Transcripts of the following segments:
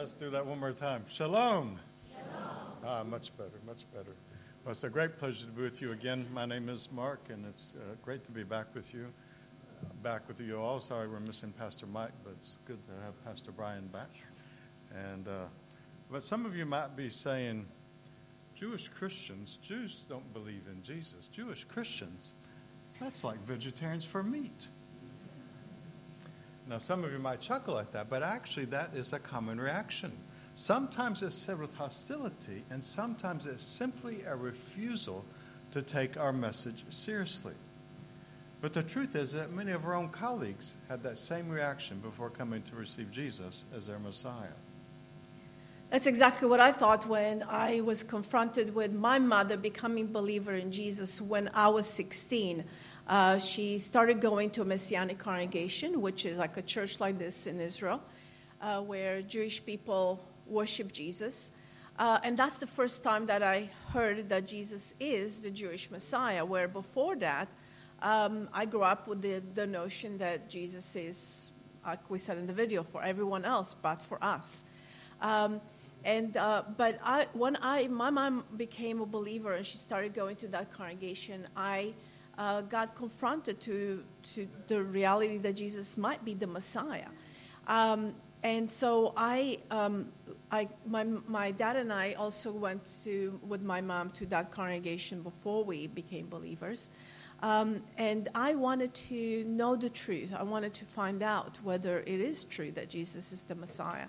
Let's do that one more time. Shalom. Shalom. Ah, much better, much better. Well, it's a great pleasure to be with you again. My name is Mark, and it's uh, great to be back with you. Uh, back with you all. Sorry we're missing Pastor Mike, but it's good to have Pastor Brian back. And uh, but some of you might be saying, Jewish Christians, Jews don't believe in Jesus. Jewish Christians, that's like vegetarians for meat. Now, some of you might chuckle at that, but actually, that is a common reaction. Sometimes it's said with hostility, and sometimes it's simply a refusal to take our message seriously. But the truth is that many of our own colleagues had that same reaction before coming to receive Jesus as their Messiah. That's exactly what I thought when I was confronted with my mother becoming believer in Jesus when I was 16. Uh, she started going to a Messianic congregation, which is like a church like this in Israel, uh, where Jewish people worship Jesus. Uh, and that's the first time that I heard that Jesus is the Jewish Messiah, where before that, um, I grew up with the, the notion that Jesus is, like we said in the video, for everyone else but for us. Um, and uh, but I, when I my mom became a believer and she started going to that congregation, I uh, got confronted to, to the reality that Jesus might be the Messiah. Um, and so I, um, I, my, my dad and I also went to, with my mom to that congregation before we became believers. Um, and I wanted to know the truth. I wanted to find out whether it is true that Jesus is the Messiah.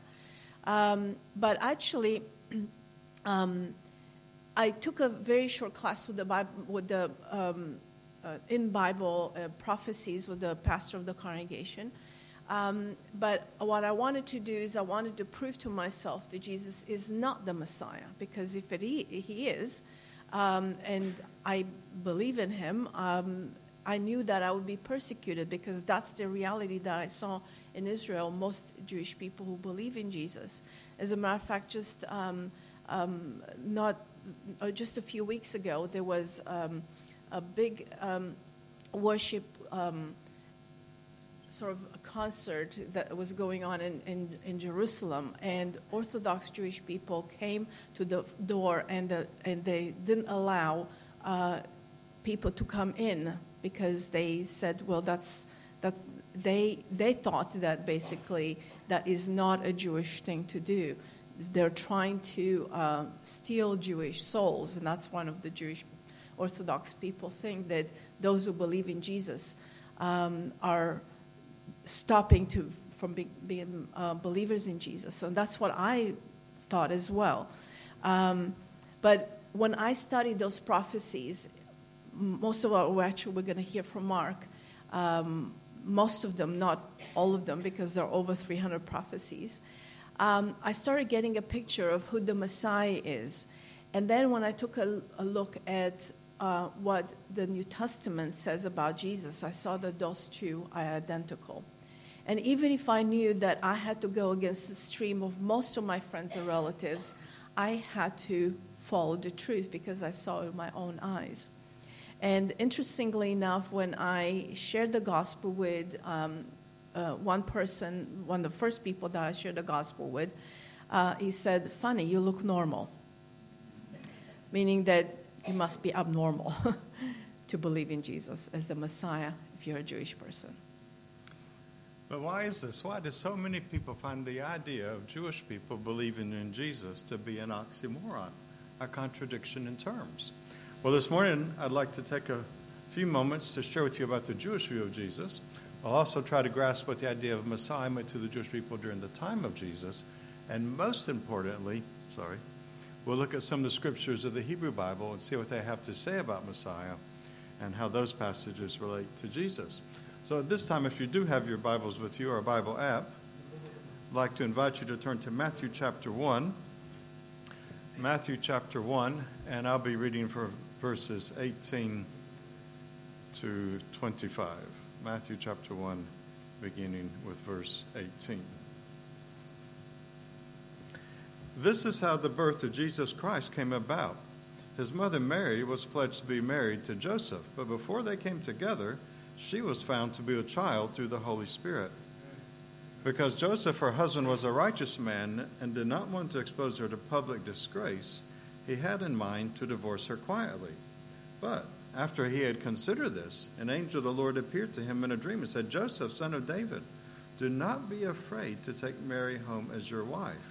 Um, but actually, um, I took a very short class with the Bible, with the um, in Bible uh, prophecies with the pastor of the congregation. Um, but what I wanted to do is I wanted to prove to myself that Jesus is not the Messiah, because if it, he, he is, um, and I believe in him, um, I knew that I would be persecuted because that's the reality that I saw in Israel. Most Jewish people who believe in Jesus. As a matter of fact, just um, um, not uh, just a few weeks ago, there was um, a big um, worship um, sort of concert that was going on in, in, in, Jerusalem, and Orthodox Jewish people came to the door and, the, and they didn't allow uh, people to come in because they said, well, that's that they they thought that basically that is not a Jewish thing to do. They're trying to uh, steal Jewish souls, and that's one of the Jewish Orthodox people think that those who believe in Jesus um, are stopping to, from be, being uh, believers in Jesus. And that's what I thought as well. Um, but when I studied those prophecies, most of what we're actually we're going to hear from Mark, um, most of them, not all of them, because there are over 300 prophecies. Um, I started getting a picture of who the Messiah is. And then when I took a, a look at uh, what the New Testament says about Jesus, I saw that those two are identical. And even if I knew that I had to go against the stream of most of my friends and relatives, I had to follow the truth because I saw it with my own eyes. And interestingly enough, when I shared the gospel with um, uh, one person, one of the first people that I shared the gospel with, uh, he said, Funny, you look normal. Meaning that it must be abnormal to believe in Jesus as the Messiah if you're a Jewish person. But why is this? Why do so many people find the idea of Jewish people believing in Jesus to be an oxymoron, a contradiction in terms? Well, this morning I'd like to take a few moments to share with you about the Jewish view of Jesus. I'll also try to grasp what the idea of Messiah meant to the Jewish people during the time of Jesus, and most importantly, sorry, We'll look at some of the scriptures of the Hebrew Bible and see what they have to say about Messiah and how those passages relate to Jesus. So at this time, if you do have your Bibles with you or a Bible app, I'd like to invite you to turn to Matthew chapter 1. Matthew chapter 1, and I'll be reading for verses 18 to 25. Matthew chapter 1, beginning with verse 18. This is how the birth of Jesus Christ came about. His mother Mary was pledged to be married to Joseph, but before they came together, she was found to be a child through the Holy Spirit. Because Joseph, her husband, was a righteous man and did not want to expose her to public disgrace, he had in mind to divorce her quietly. But after he had considered this, an angel of the Lord appeared to him in a dream and said, Joseph, son of David, do not be afraid to take Mary home as your wife,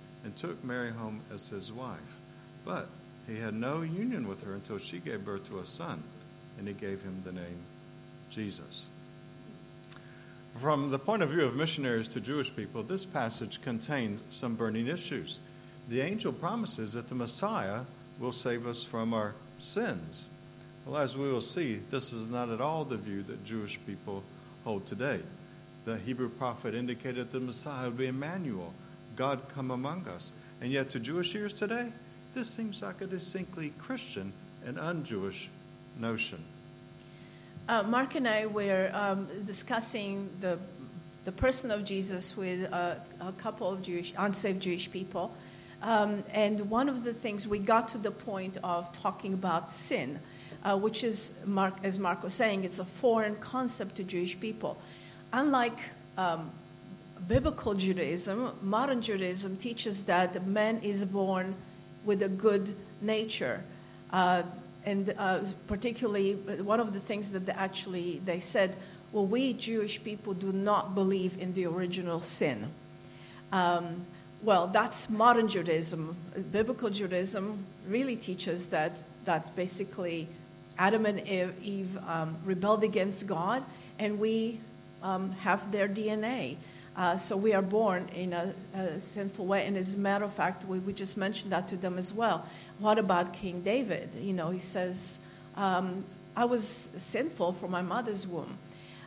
and took Mary home as his wife. But he had no union with her until she gave birth to a son, and he gave him the name Jesus. From the point of view of missionaries to Jewish people, this passage contains some burning issues. The angel promises that the Messiah will save us from our sins. Well, as we will see, this is not at all the view that Jewish people hold today. The Hebrew prophet indicated the Messiah would be Emmanuel, God come among us. And yet, to Jewish ears today, this seems like a distinctly Christian and un Jewish notion. Uh, Mark and I were um, discussing the, the person of Jesus with a couple of Jewish, unsaved Jewish people. Um, and one of the things we got to the point of talking about sin, uh, which is, Mark, as Mark was saying, it's a foreign concept to Jewish people. Unlike um, biblical Judaism, modern Judaism teaches that man is born with a good nature. Uh, and uh, particularly, one of the things that they actually they said, well, we Jewish people do not believe in the original sin. Um, well, that's modern Judaism. Biblical Judaism really teaches that that basically Adam and Eve um, rebelled against God, and we um, have their DNA. Uh, so we are born in a, a, sinful way. And as a matter of fact, we, we just mentioned that to them as well. What about King David? You know, he says, um, I was sinful from my mother's womb.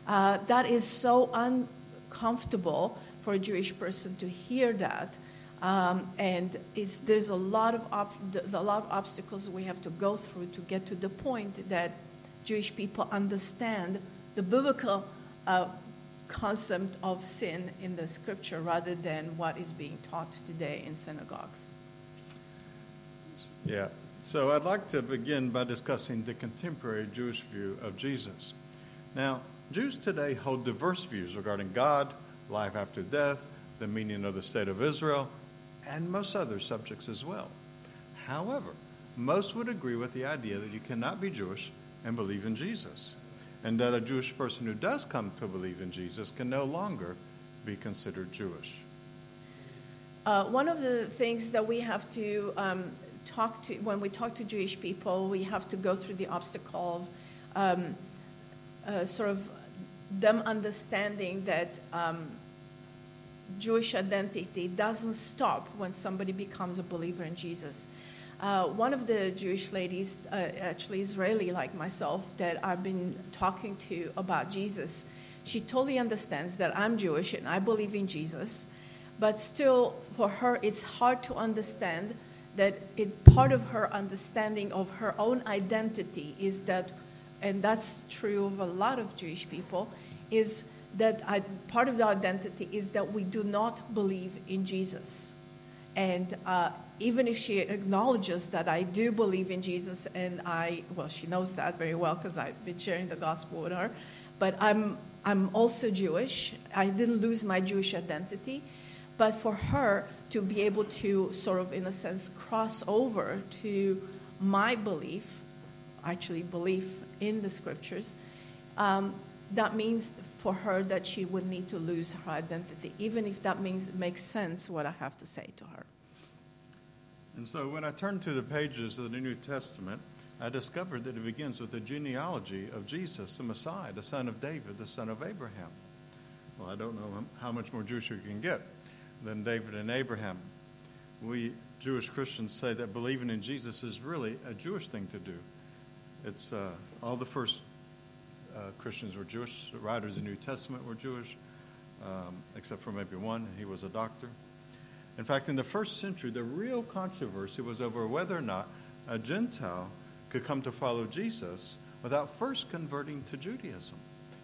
Uh, that is so uncomfortable for a Jewish person to hear that. Um, and there's a lot, of op- a lot of obstacles we have to go through to get to the point that Jewish people understand the biblical uh, concept of sin in the scripture rather than what is being taught today in synagogues. Yeah. So I'd like to begin by discussing the contemporary Jewish view of Jesus. Now, Jews today hold diverse views regarding God, life after death, the meaning of the state of Israel, and most other subjects as well. However, most would agree with the idea that you cannot be Jewish and believe in Jesus and that a Jewish person who does come to believe in Jesus can no longer be considered Jewish. Uh, one of the things that we have to um, talk to, when we talk to Jewish people, we have to go through the obstacle of um, uh, sort of them understanding that um, Jewish identity doesn't stop when somebody becomes a believer in Jesus. Uh, one of the Jewish ladies, uh, actually Israeli like myself, that I've been talking to about Jesus, she totally understands that I'm Jewish and I believe in Jesus, but still, for her, it's hard to understand that it, part of her understanding of her own identity is that, and that's true of a lot of Jewish people, is that I, part of the identity is that we do not believe in Jesus. And uh, even if she acknowledges that I do believe in Jesus, and I, well, she knows that very well because I've been sharing the gospel with her, but I'm, I'm also Jewish. I didn't lose my Jewish identity. But for her to be able to sort of, in a sense, cross over to my belief, actually, belief in the scriptures, um, that means for her that she would need to lose her identity, even if that means makes sense what I have to say to her. And so when I turned to the pages of the New Testament, I discovered that it begins with the genealogy of Jesus, the Messiah, the son of David, the son of Abraham. Well, I don't know how much more Jewish you can get than David and Abraham. We Jewish Christians say that believing in Jesus is really a Jewish thing to do. It's uh, all the first uh, Christians were Jewish. The writers of the New Testament were Jewish. um, except for maybe one. He was a doctor. In fact, in the first century, the real controversy was over whether or not a Gentile could come to follow Jesus without first converting to Judaism.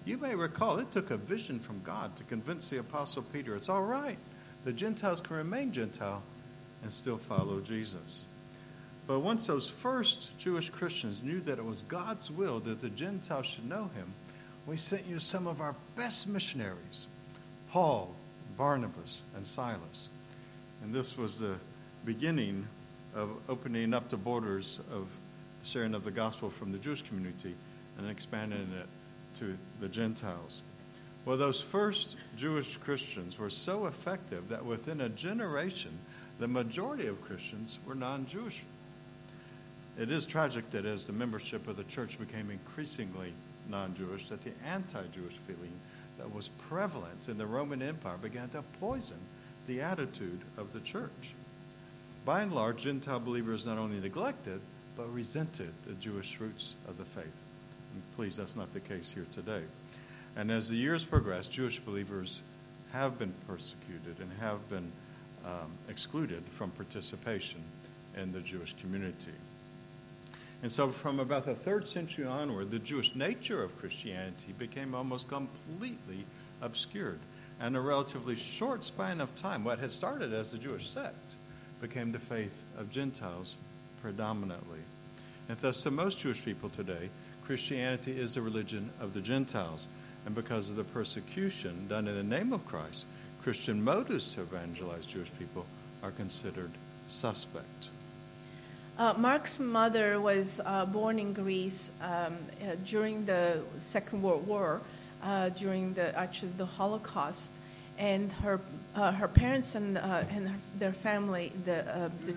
You may recall it took a vision from God to convince the Apostle Peter it's all right. The Gentiles can remain Gentile and still follow Jesus. But once those first Jewish Christians knew that it was God's will that the Gentiles should know him, we sent you some of our best missionaries Paul, Barnabas, and Silas. And this was the beginning of opening up the borders of sharing of the gospel from the Jewish community and expanding it to the Gentiles. Well, those first Jewish Christians were so effective that within a generation, the majority of Christians were non Jewish. It is tragic that as the membership of the church became increasingly non Jewish, that the anti Jewish feeling that was prevalent in the Roman Empire began to poison the attitude of the church. By and large, Gentile believers not only neglected, but resented the Jewish roots of the faith. And please, that's not the case here today. And as the years progress, Jewish believers have been persecuted and have been um, excluded from participation in the Jewish community. And so, from about the third century onward, the Jewish nature of Christianity became almost completely obscured. And a relatively short span of time, what had started as a Jewish sect became the faith of Gentiles predominantly. And thus, to most Jewish people today, Christianity is the religion of the Gentiles. And because of the persecution done in the name of Christ, Christian motives to evangelize Jewish people are considered suspect. Uh, Mark's mother was uh, born in Greece um, uh, during the Second World War, uh, during the actually the Holocaust, and her uh, her parents and uh, and her, their family, the, the,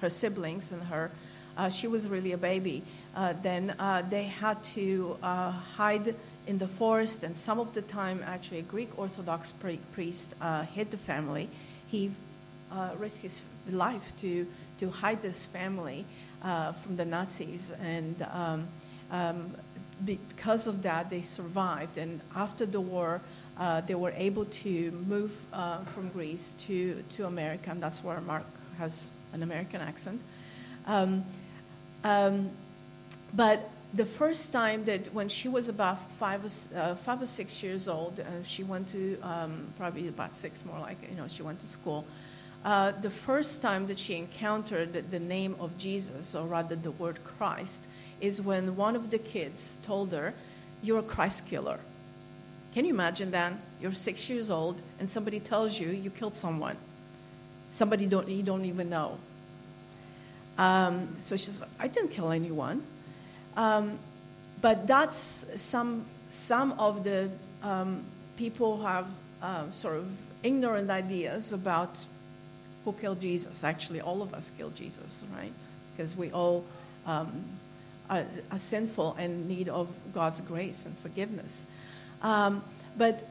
her siblings and her, she was really a baby. then they had to hide in the forest, and some of the time, actually, a Greek Orthodox priest hid the family. He risked his life to to hide this family uh, from the Nazis. And um, um, because of that, they survived. And after the war, uh, they were able to move uh, from Greece to, to America, and that's where Mark has an American accent. Um, um but the first time that when she was about five or, uh, five or six years old, uh, she went to um, probably about six more like, you know, she went to school. Uh, the first time that she encountered the name of Jesus, or rather the word Christ, is when one of the kids told her, You're a Christ killer. Can you imagine that? You're six years old and somebody tells you you killed someone. Somebody don't, you don't even know. Um, so she says, I didn't kill anyone. Um, but that's some, some of the um, people have uh, sort of ignorant ideas about who killed Jesus. Actually, all of us killed Jesus, right? Because we all um, are, are, sinful and need of God's grace and forgiveness. Um, but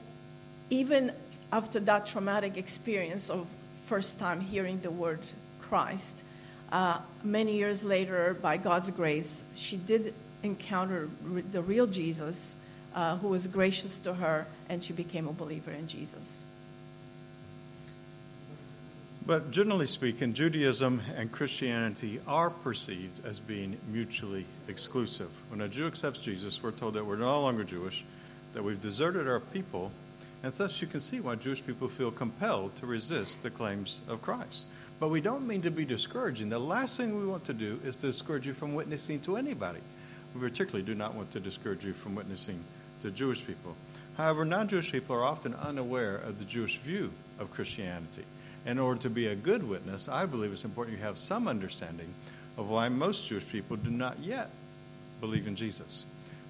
even after that traumatic experience of first time hearing the word Christ, uh, many years later, by God's grace, she did encounter the real Jesus, uh, who was gracious to her, and she became a believer in Jesus. But generally speaking, Judaism and Christianity are perceived as being mutually exclusive. When a Jew accepts Jesus, we're told that we're no longer Jewish, that we've deserted our people, and thus you can see why Jewish people feel compelled to resist the claims of Christ. But we don't mean to be discouraging. The last thing we want to do is to discourage you from witnessing to anybody. We particularly do not want to discourage you from witnessing to Jewish people. However, non Jewish people are often unaware of the Jewish view of Christianity in order to be a good witness, I believe it's important you have some understanding of why most Jewish people do not yet believe in Jesus,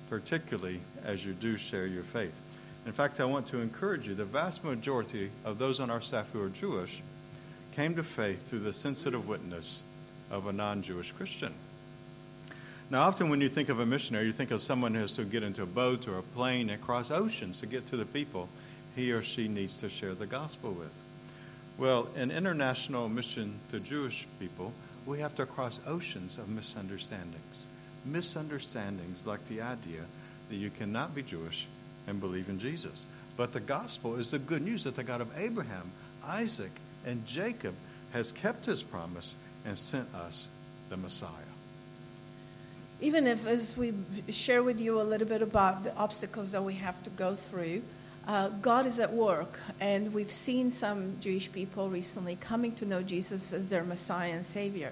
particularly as you do share your faith. In fact, I want to encourage you the vast majority of those on our staff who are Jewish came to faith through the sensitive witness of a non Jewish Christian. Now, often when you think of a missionary, you think of someone who has to get into a boat or a plane and cross oceans to get to the people he or she needs to share the gospel with. Well, in international mission to Jewish people, we have to cross oceans of misunderstandings. Misunderstandings like the idea that you cannot be Jewish and believe in Jesus. But the gospel is the good news that the God of Abraham, Isaac, and Jacob has kept his promise and sent us the Messiah. Even if, as we share with you a little bit about the obstacles that we have to go through, uh, God is at work, and we've seen some Jewish people recently coming to know Jesus as their Messiah and Savior.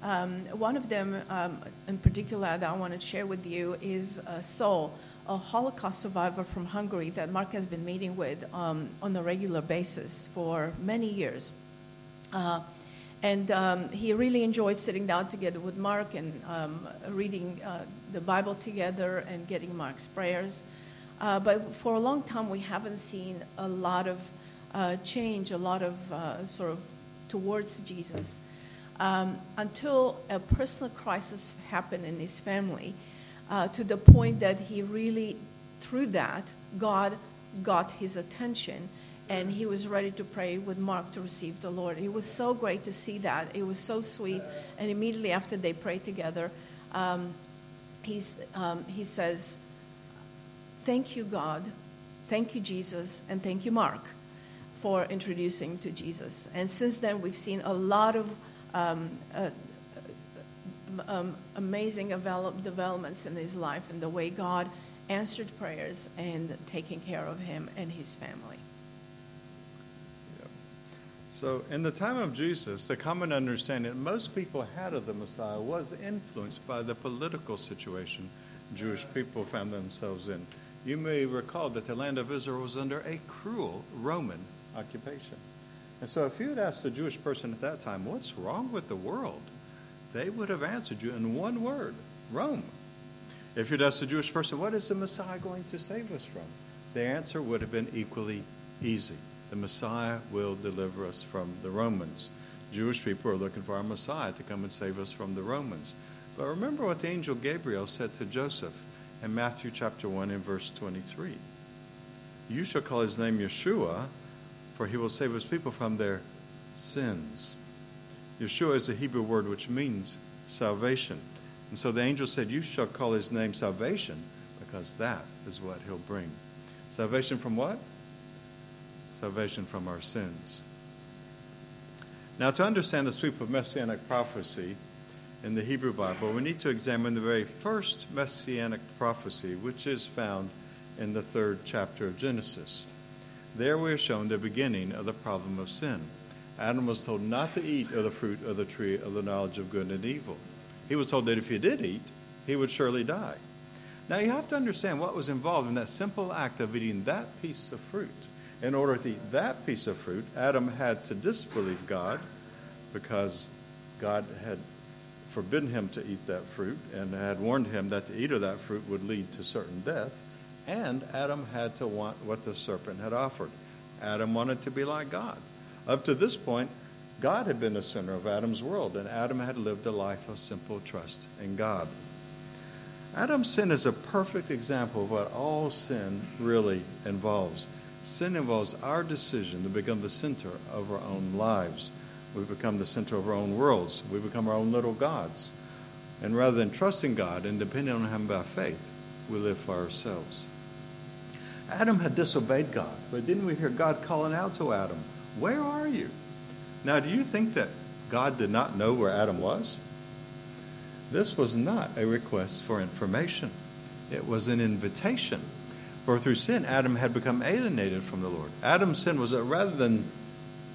Um, one of them, um, in particular, that I want to share with you is uh, Saul, a Holocaust survivor from Hungary that Mark has been meeting with um, on a regular basis for many years. Uh, and um, he really enjoyed sitting down together with Mark and um, reading uh, the Bible together and getting Mark's prayers. Uh, but for a long time, we haven't seen a lot of uh, change, a lot of uh, sort of towards Jesus. Um, until a personal crisis happened in his family, uh, to the point that he really, through that, God got his attention and he was ready to pray with Mark to receive the Lord. It was so great to see that. It was so sweet. And immediately after they prayed together, um, he's, um, he says, Thank you, God. Thank you, Jesus. And thank you, Mark, for introducing to Jesus. And since then, we've seen a lot of um, uh, um, amazing develop, developments in his life and the way God answered prayers and taking care of him and his family. So, in the time of Jesus, the common understanding most people had of the Messiah was influenced by the political situation Jewish people found themselves in. You may recall that the land of Israel was under a cruel Roman occupation. And so, if you had asked a Jewish person at that time, What's wrong with the world? they would have answered you in one word Rome. If you'd asked a Jewish person, What is the Messiah going to save us from? the answer would have been equally easy the Messiah will deliver us from the Romans. Jewish people are looking for our Messiah to come and save us from the Romans. But remember what the angel Gabriel said to Joseph in Matthew chapter 1 and verse 23. You shall call his name Yeshua, for he will save his people from their sins. Yeshua is a Hebrew word which means salvation. And so the angel said, You shall call his name salvation, because that is what he'll bring. Salvation from what? salvation from our sins. Now, to understand the sweep of messianic prophecy in the Hebrew Bible, we need to examine the very first messianic prophecy, which is found in the third chapter of Genesis. There we are shown the beginning of the problem of sin. Adam was told not to eat of the fruit of the tree of the knowledge of good and evil. He was told that if he did eat, he would surely die. Now you have to understand what was involved in that simple act of eating that piece of fruit. In order to eat that piece of fruit, Adam had to disbelieve God because God had forbidden him to eat that fruit and had warned him that to eat of that fruit would lead to certain death. And Adam had to want what the serpent had offered. Adam wanted to be like God. Up to this point, God had been the center of Adam's world, and Adam had lived a life of simple trust in God. Adam's sin is a perfect example of what all sin really involves. Sin involves our decision to become the center of our own lives. We become the center of our own worlds. We become our own little gods. And rather than trusting God and depending on Him by faith, we live for ourselves. Adam had disobeyed God, but didn't we hear God calling out to Adam, Where are you? Now, do you think that God did not know where Adam was? This was not a request for information, it was an invitation. For through sin, Adam had become alienated from the Lord. Adam's sin was that rather than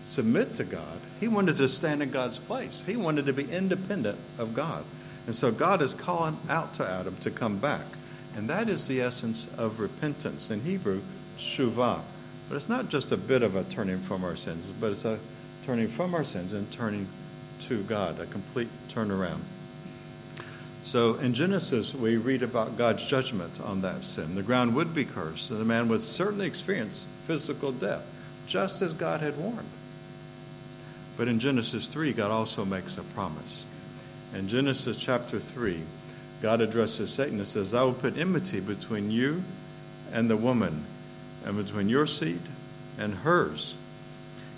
submit to God, he wanted to stand in God's place. He wanted to be independent of God. And so God is calling out to Adam to come back. And that is the essence of repentance. In Hebrew, shuvah. But it's not just a bit of a turning from our sins, but it's a turning from our sins and turning to God, a complete turnaround. So in Genesis, we read about God's judgment on that sin. The ground would be cursed, and the man would certainly experience physical death, just as God had warned. But in Genesis 3, God also makes a promise. In Genesis chapter 3, God addresses Satan and says, I will put enmity between you and the woman, and between your seed and hers.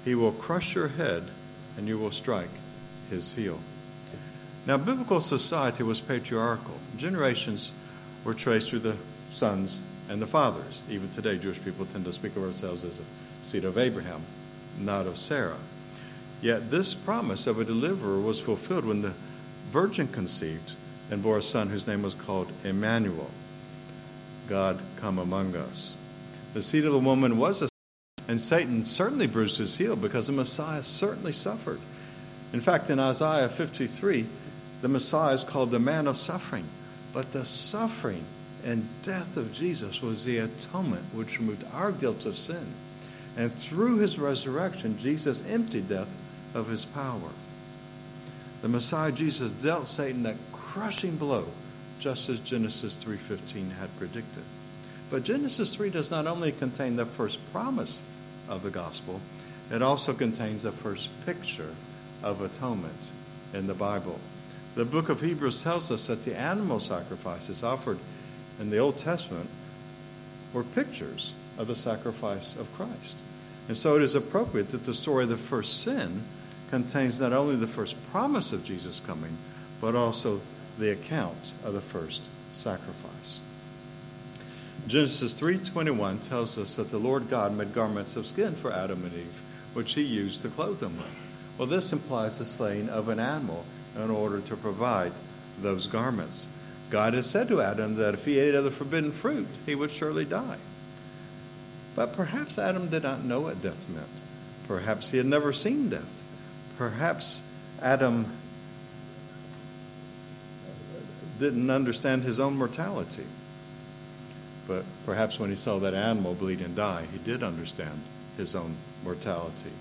He will crush your head, and you will strike his heel. Now, biblical society was patriarchal. Generations were traced through the sons and the fathers. Even today, Jewish people tend to speak of ourselves as a seed of Abraham, not of Sarah. Yet this promise of a deliverer was fulfilled when the virgin conceived and bore a son whose name was called Emmanuel, God come among us. The seed of the woman was a and Satan certainly bruised his heel because the Messiah certainly suffered. In fact, in Isaiah 53, the Messiah is called the man of suffering. But the suffering and death of Jesus was the atonement which removed our guilt of sin. And through his resurrection, Jesus emptied death of his power. The Messiah Jesus dealt Satan that crushing blow, just as Genesis 3:15 had predicted. But Genesis 3 does not only contain the first promise of the gospel, it also contains the first picture of atonement in the Bible. The book of Hebrews tells us that the animal sacrifices offered in the Old Testament were pictures of the sacrifice of Christ. And so it is appropriate that the story of the first sin contains not only the first promise of Jesus coming, but also the account of the first sacrifice. Genesis 3:21 tells us that the Lord God made garments of skin for Adam and Eve, which he used to clothe them with. Well, this implies the slaying of an animal in order to provide those garments. God has said to Adam that if he ate of the forbidden fruit, he would surely die. But perhaps Adam did not know what death meant. Perhaps he had never seen death. Perhaps Adam didn't understand his own mortality. But perhaps when he saw that animal bleed and die, he did understand his own mortality.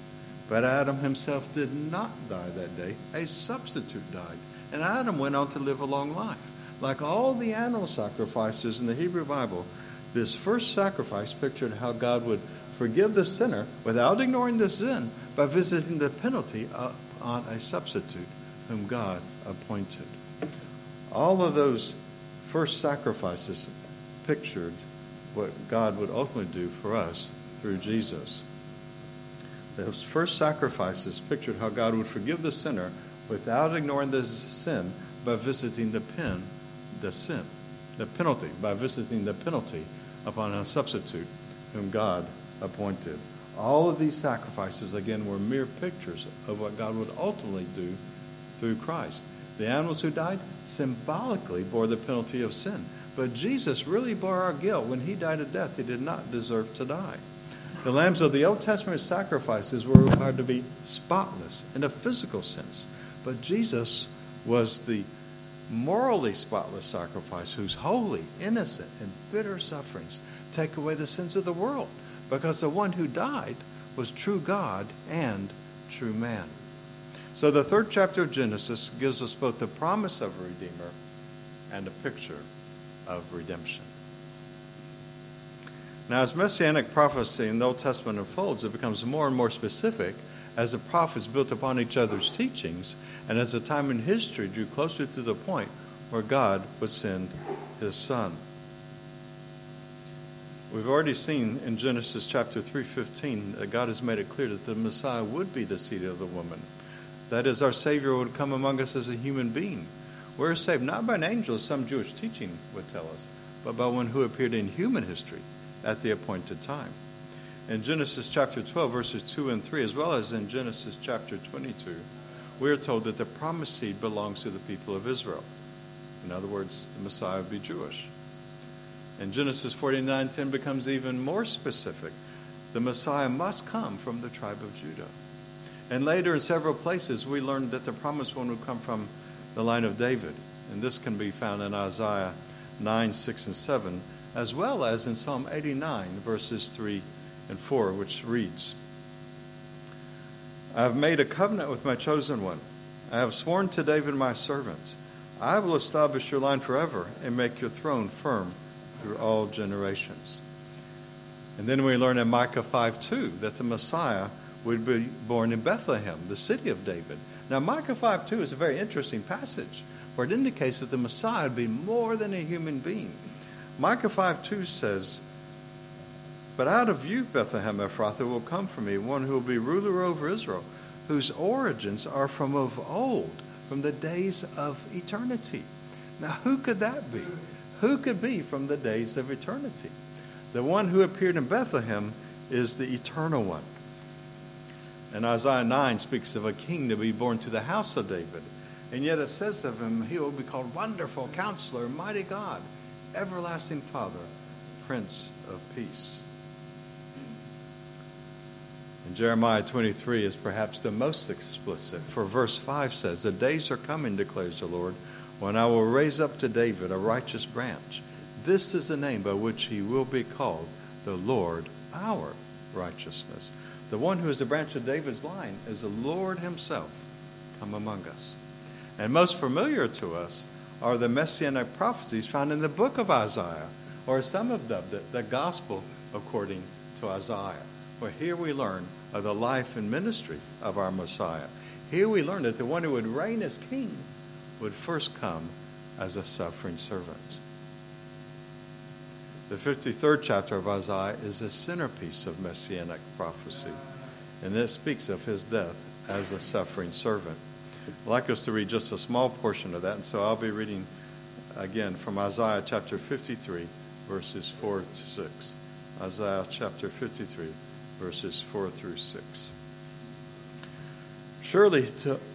But Adam himself did not die that day. A substitute died. And Adam went on to live a long life. Like all the animal sacrifices in the Hebrew Bible, this first sacrifice pictured how God would forgive the sinner without ignoring the sin by visiting the penalty on a substitute whom God appointed. All of those first sacrifices pictured what God would ultimately do for us through Jesus. Those first sacrifices pictured how God would forgive the sinner without ignoring the sin by visiting the pen, the sin, the penalty, by visiting the penalty upon a substitute whom God appointed. All of these sacrifices, again, were mere pictures of what God would ultimately do through Christ. The animals who died symbolically bore the penalty of sin. But Jesus really bore our guilt. When he died a death, he did not deserve to die. The lambs of the Old Testament sacrifices were required to be spotless in a physical sense. But Jesus was the morally spotless sacrifice whose holy, innocent, and bitter sufferings take away the sins of the world. Because the one who died was true God and true man. So the third chapter of Genesis gives us both the promise of a Redeemer and a picture of redemption. Now, as messianic prophecy in the Old Testament unfolds, it becomes more and more specific as the prophets built upon each other's teachings and as the time in history drew closer to the point where God would send his son. We've already seen in Genesis chapter 3:15 that God has made it clear that the Messiah would be the seed of the woman. That is, our Savior would come among us as a human being we're saved not by an angel, as some Jewish teaching would tell us, but by one who appeared in human history at the appointed time. In Genesis chapter 12, verses 2 and 3, as well as in Genesis chapter 22, we are told that the promised seed belongs to the people of Israel. In other words, the Messiah would be Jewish. And Genesis 49:10 becomes even more specific. The Messiah must come from the tribe of Judah. And later in several places we learned that the promised one would come from the line of David. And this can be found in Isaiah 9, 6, and 7, as well as in Psalm 89, verses 3 and 4, which reads I have made a covenant with my chosen one. I have sworn to David, my servant. I will establish your line forever and make your throne firm through all generations. And then we learn in Micah 5 2 that the Messiah would be born in Bethlehem, the city of David. Now, Micah 5 2 is a very interesting passage where it indicates that the Messiah would be more than a human being. Micah 5 2 says, But out of you, Bethlehem Ephrathah, will come for me one who will be ruler over Israel, whose origins are from of old, from the days of eternity. Now, who could that be? Who could be from the days of eternity? The one who appeared in Bethlehem is the eternal one. And Isaiah 9 speaks of a king to be born to the house of David. And yet it says of him, he will be called Wonderful Counselor, Mighty God, Everlasting Father, Prince of Peace. And Jeremiah 23 is perhaps the most explicit, for verse 5 says, The days are coming, declares the Lord, when I will raise up to David a righteous branch. This is the name by which he will be called, the Lord our righteousness. The one who is the branch of David's line is the Lord himself come among us. And most familiar to us are the messianic prophecies found in the book of Isaiah, or some have dubbed it the gospel according to Isaiah. For here we learn of the life and ministry of our Messiah. Here we learn that the one who would reign as king would first come as a suffering servant. The 53rd chapter of Isaiah is the centerpiece of messianic prophecy, and it speaks of his death as a suffering servant. I'd like us to read just a small portion of that, and so I'll be reading again from Isaiah chapter 53, verses 4 to 6. Isaiah chapter 53, verses 4 through 6. Surely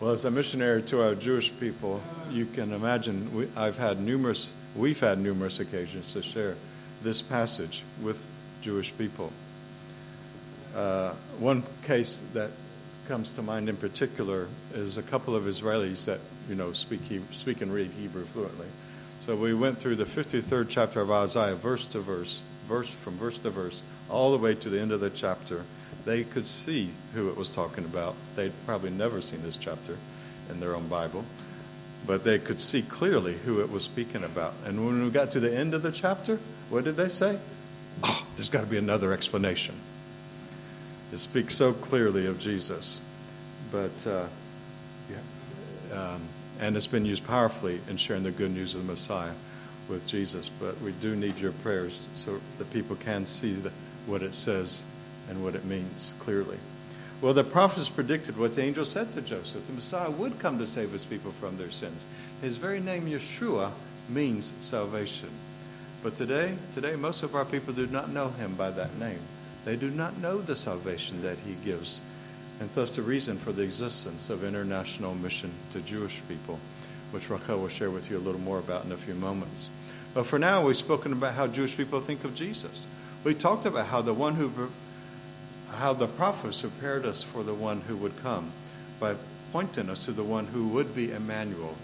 Well, as a missionary to our Jewish people, you can imagine we, I've had numerous, we've had numerous occasions to share this passage with Jewish people. Uh, one case that comes to mind in particular is a couple of Israelis that you know speak speak and read Hebrew fluently. So we went through the 53rd chapter of Isaiah, verse to verse, verse from verse to verse, all the way to the end of the chapter they could see who it was talking about. They'd probably never seen this chapter in their own Bible, but they could see clearly who it was speaking about. And when we got to the end of the chapter, what did they say? Oh, there's got to be another explanation. It speaks so clearly of Jesus. But, uh, yeah. Um, and it's been used powerfully in sharing the good news of the Messiah with Jesus. But we do need your prayers so that people can see the, what it says and what it means clearly. Well, the prophets predicted what the angel said to Joseph. The Messiah would come to save his people from their sins. His very name, Yeshua, means salvation. But today, today, most of our people do not know him by that name. They do not know the salvation that he gives, and thus the reason for the existence of international mission to Jewish people, which Rachel will share with you a little more about in a few moments. But for now, we've spoken about how Jewish people think of Jesus. We talked about how the one who how the prophets prepared us for the one who would come by pointing us to the one who would be Emmanuel,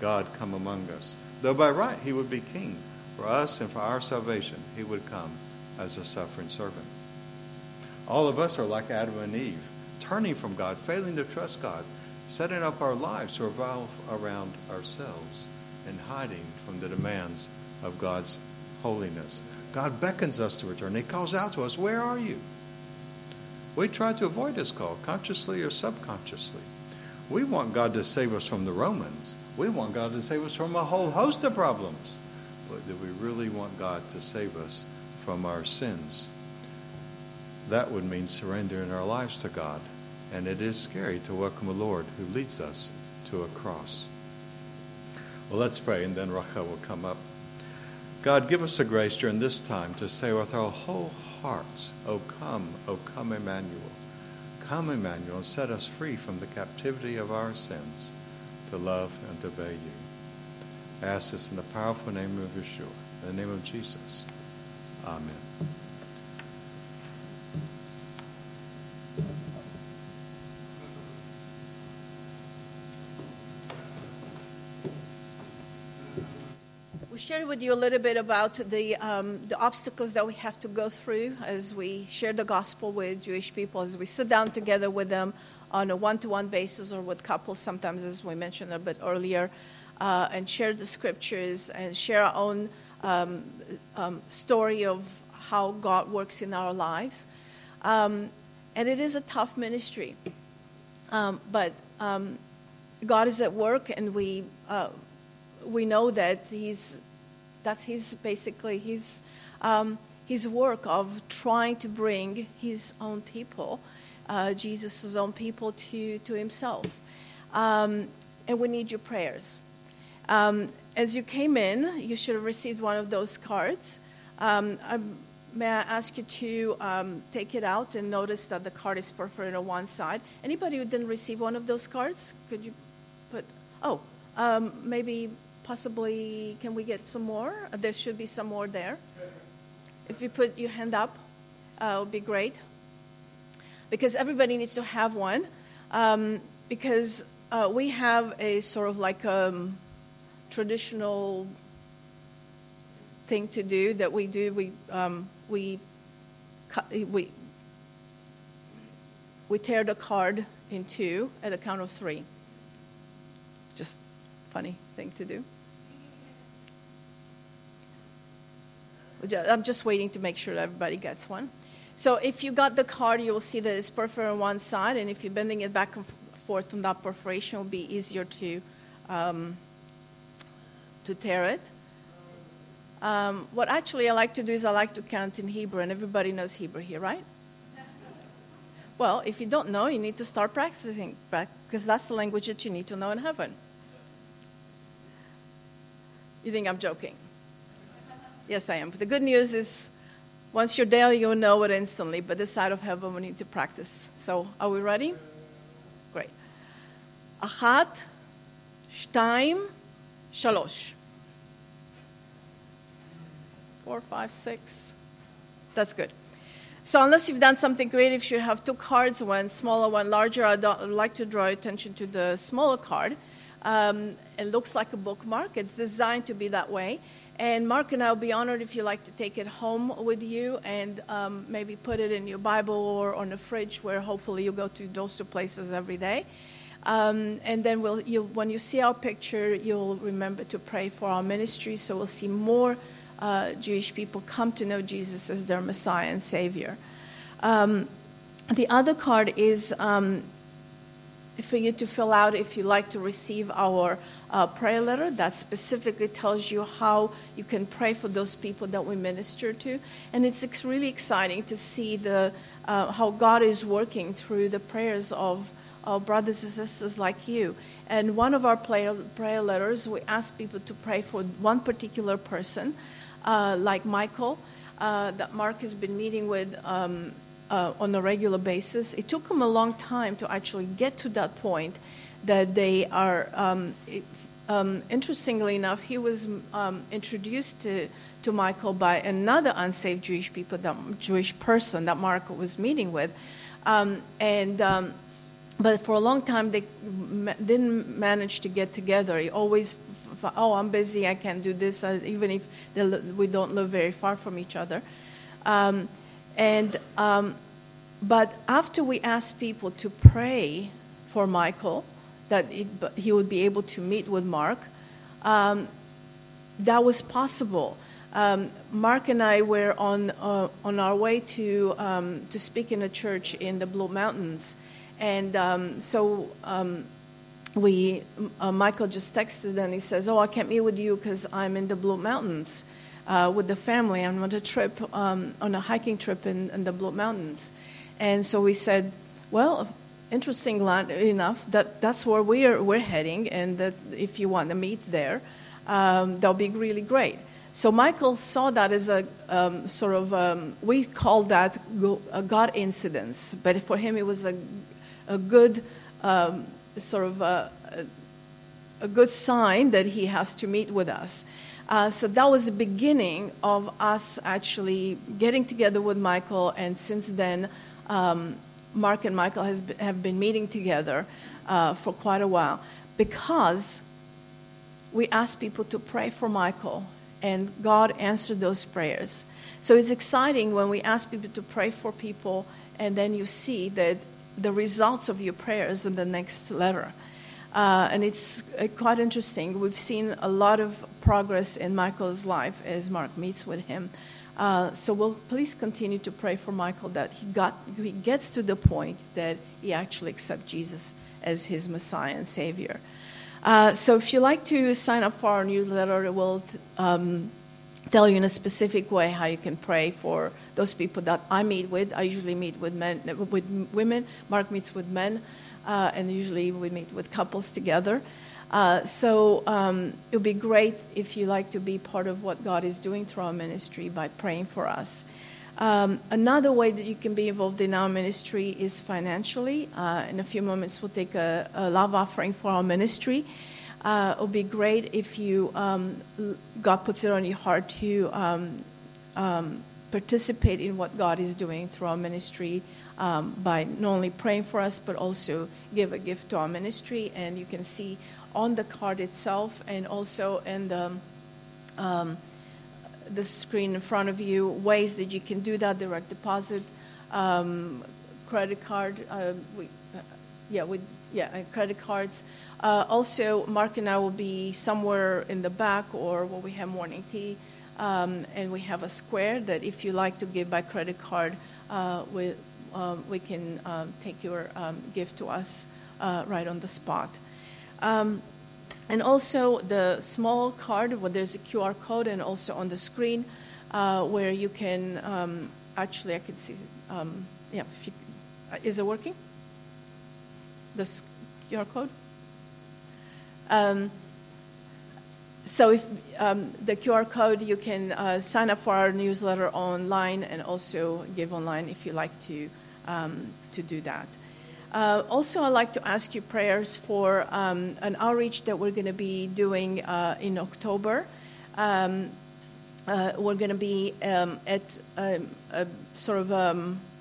God come among us. Though by right he would be king for us and for our salvation, he would come as a suffering servant. All of us are like Adam and Eve, turning from God, failing to trust God, setting up our lives to revolve around ourselves and hiding from the demands of God's holiness. God beckons us to return. He calls out to us, Where are you? We try to avoid his call, consciously or subconsciously. We want God to save us from the Romans. We want God to save us from a whole host of problems. But do we really want God to save us from our sins? That would mean surrendering our lives to God. And it is scary to welcome a Lord who leads us to a cross. Well, let's pray, and then Rachel will come up. God, give us the grace during this time to say with our whole hearts, O come, O come, Emmanuel. Come, Emmanuel, and set us free from the captivity of our sins to love and to obey you. I ask this in the powerful name of Yeshua, in the name of Jesus. Amen. We shared with you a little bit about the, um, the obstacles that we have to go through as we share the gospel with Jewish people, as we sit down together with them on a one to one basis or with couples, sometimes, as we mentioned a bit earlier, uh, and share the scriptures and share our own um, um, story of how God works in our lives. Um, and it is a tough ministry. Um, but um, God is at work, and we, uh, we know that He's, that's His basically His, um, his work of trying to bring His own people, uh, Jesus' own people, to, to Himself. Um, and we need your prayers. Um, as you came in, you should have received one of those cards. Um, may I ask you to um, take it out and notice that the card is perforated on one side? Anybody who didn't receive one of those cards, could you put? Oh, um, maybe, possibly, can we get some more? There should be some more there. If you put your hand up, uh, it would be great. Because everybody needs to have one. Um, because uh, we have a sort of like a um, traditional thing to do that we do. We um, we we we tear the card in two at the count of three. Just funny thing to do. I'm just waiting to make sure that everybody gets one. So if you got the card, you will see that it's perforated on one side, and if you're bending it back and forth on that perforation, it will be easier to um, to tear it. Um, what actually I like to do is I like to count in Hebrew, and everybody knows Hebrew here, right? Well, if you don't know, you need to start practicing, because that's the language that you need to know in heaven. You think I'm joking? Yes, I am. But the good news is, once you're there, you'll know it instantly. But this side of heaven, we need to practice. So, are we ready? Great. Achat, shtaim, shalosh four, five, six. That's good. So unless you've done something creative, you should have two cards, one smaller, one larger. I'd like to draw attention to the smaller card. Um, it looks like a bookmark. It's designed to be that way. And Mark and I will be honored if you like to take it home with you and um, maybe put it in your Bible or on the fridge where hopefully you go to those two places every day. Um, and then we'll, you, when you see our picture, you'll remember to pray for our ministry so we'll see more uh, Jewish people come to know Jesus as their Messiah and Savior. Um, the other card is um, for you to fill out if you like to receive our uh, prayer letter that specifically tells you how you can pray for those people that we minister to. And it's really exciting to see the, uh, how God is working through the prayers of our brothers and sisters like you. And one of our prayer, prayer letters, we ask people to pray for one particular person uh, like Michael, uh, that Mark has been meeting with um, uh, on a regular basis. It took him a long time to actually get to that point that they are. Um, um, interestingly enough, he was um, introduced to, to Michael by another unsaved Jewish people, that Jewish person that Mark was meeting with, um, and um, but for a long time they didn't manage to get together. He always oh, I'm busy, I can't do this, even if we don't live very far from each other. Um, and um, but after we asked people to pray for Michael, that it, he would be able to meet with Mark, um, that was possible. Um, Mark and I were on uh, on our way to um, to speak in a church in the Blue Mountains, and um, so um, we uh, Michael just texted and he says, "Oh, I can't meet with you because I'm in the Blue Mountains uh, with the family. I'm on a trip um, on a hiking trip in, in, the Blue Mountains." And so we said, "Well, interesting enough that that's where we're we're heading, and that if you want to meet there, um, that'll be really great." So Michael saw that as a um, sort of um, we call that a God incidence, but for him it was a a good um, sort of a, a, good sign that he has to meet with us. Uh, so that was the beginning of us actually getting together with Michael, and since then, um, Mark and Michael has, have been meeting together uh, for quite a while because we asked people to pray for Michael, and God answered those prayers. So it's exciting when we ask people to pray for people, and then you see that the results of your prayers in the next letter. Uh, and it's uh, quite interesting. We've seen a lot of progress in Michael's life as Mark meets with him. Uh, so we'll please continue to pray for Michael that he got he gets to the point that he actually accepts Jesus as his Messiah and Savior. Uh, so if you'd like to sign up for our newsletter, it will um, tell you in a specific way how you can pray for those people that I meet with. I usually meet with men with women. Mark meets with men, uh, and usually we meet with couples together. Uh, so um, it would be great if you like to be part of what God is doing through our ministry by praying for us. Um, another way that you can be involved in our ministry is financially. Uh, in a few moments, we'll take a, a love offering for our ministry. Uh, it would be great if you, um, God puts it on your heart to um, um, participate in what God is doing through our ministry um, by not only praying for us, but also give a gift to our ministry. And you can see on the card itself and also in the um, the screen in front of you ways that you can do that direct deposit credit card uh, we, yeah with yeah credit cards. Uh, also mark and i will be somewhere in the back or where we have morning tea um, and we have a square that if you like to give by credit card uh, we, um, we can um, take your um, gift to us uh, right on the spot. Um, and also the small card where there's a QR code and also on the screen uh, where you can actually I can see yeah you, uh, is it working the QR code um, so if um, the QR code you can uh, sign up for our newsletter online and also give online if you like to um, to do that. Uh, also, I'd like to ask you prayers for um, an outreach that we're going to be doing uh, in October. Um, uh, we're going to be um, at a, um, a, sort of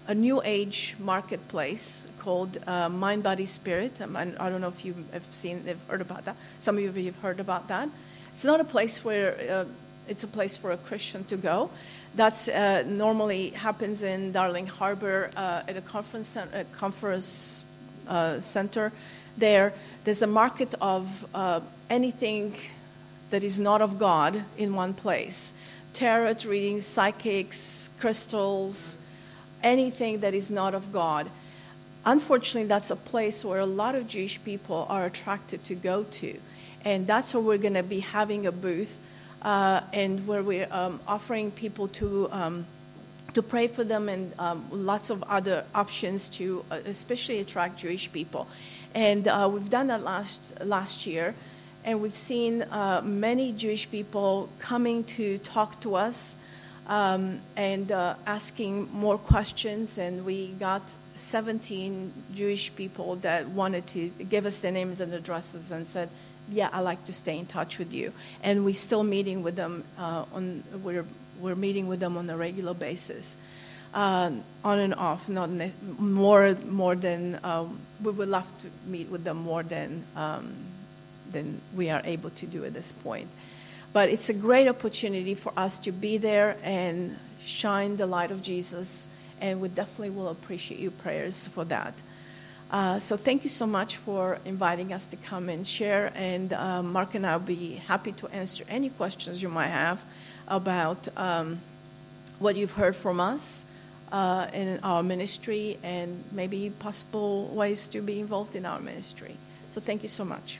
a new age marketplace called uh, Mind, Body, Spirit. Um, I don't know if you have seen, have heard about that. Some of you have heard about that. It's not a place where uh, it's a place for a Christian to go. That's uh, normally happens in Darling Harbour uh, at a conference, a conference uh, center. There, there's a market of uh, anything that is not of God in one place. Tarot readings, psychics, crystals, anything that is not of God. Unfortunately, that's a place where a lot of Jewish people are attracted to go to. And that's where we're going to be having a booth uh, and where we're um, offering people to um, to pray for them and um, lots of other options to uh, especially attract Jewish people. And uh, we've done that last last year, and we've seen uh, many Jewish people coming to talk to us um, and uh, asking more questions. And we got 17 Jewish people that wanted to give us their names and addresses and said, yeah, I like to stay in touch with you. And we're still meeting with them uh, on, we're, we're meeting with them on a regular basis. Uh, on and off, not ne- more more than uh, we would love to meet with them more than um, than we are able to do at this point. But it's a great opportunity for us to be there and shine the light of Jesus, and we definitely will appreciate your prayers for that. Uh, so thank you so much for inviting us to come and share. And uh, Mark and I will be happy to answer any questions you might have about um, what you've heard from us uh, in our ministry and maybe possible ways to be involved in our ministry. So thank you so much.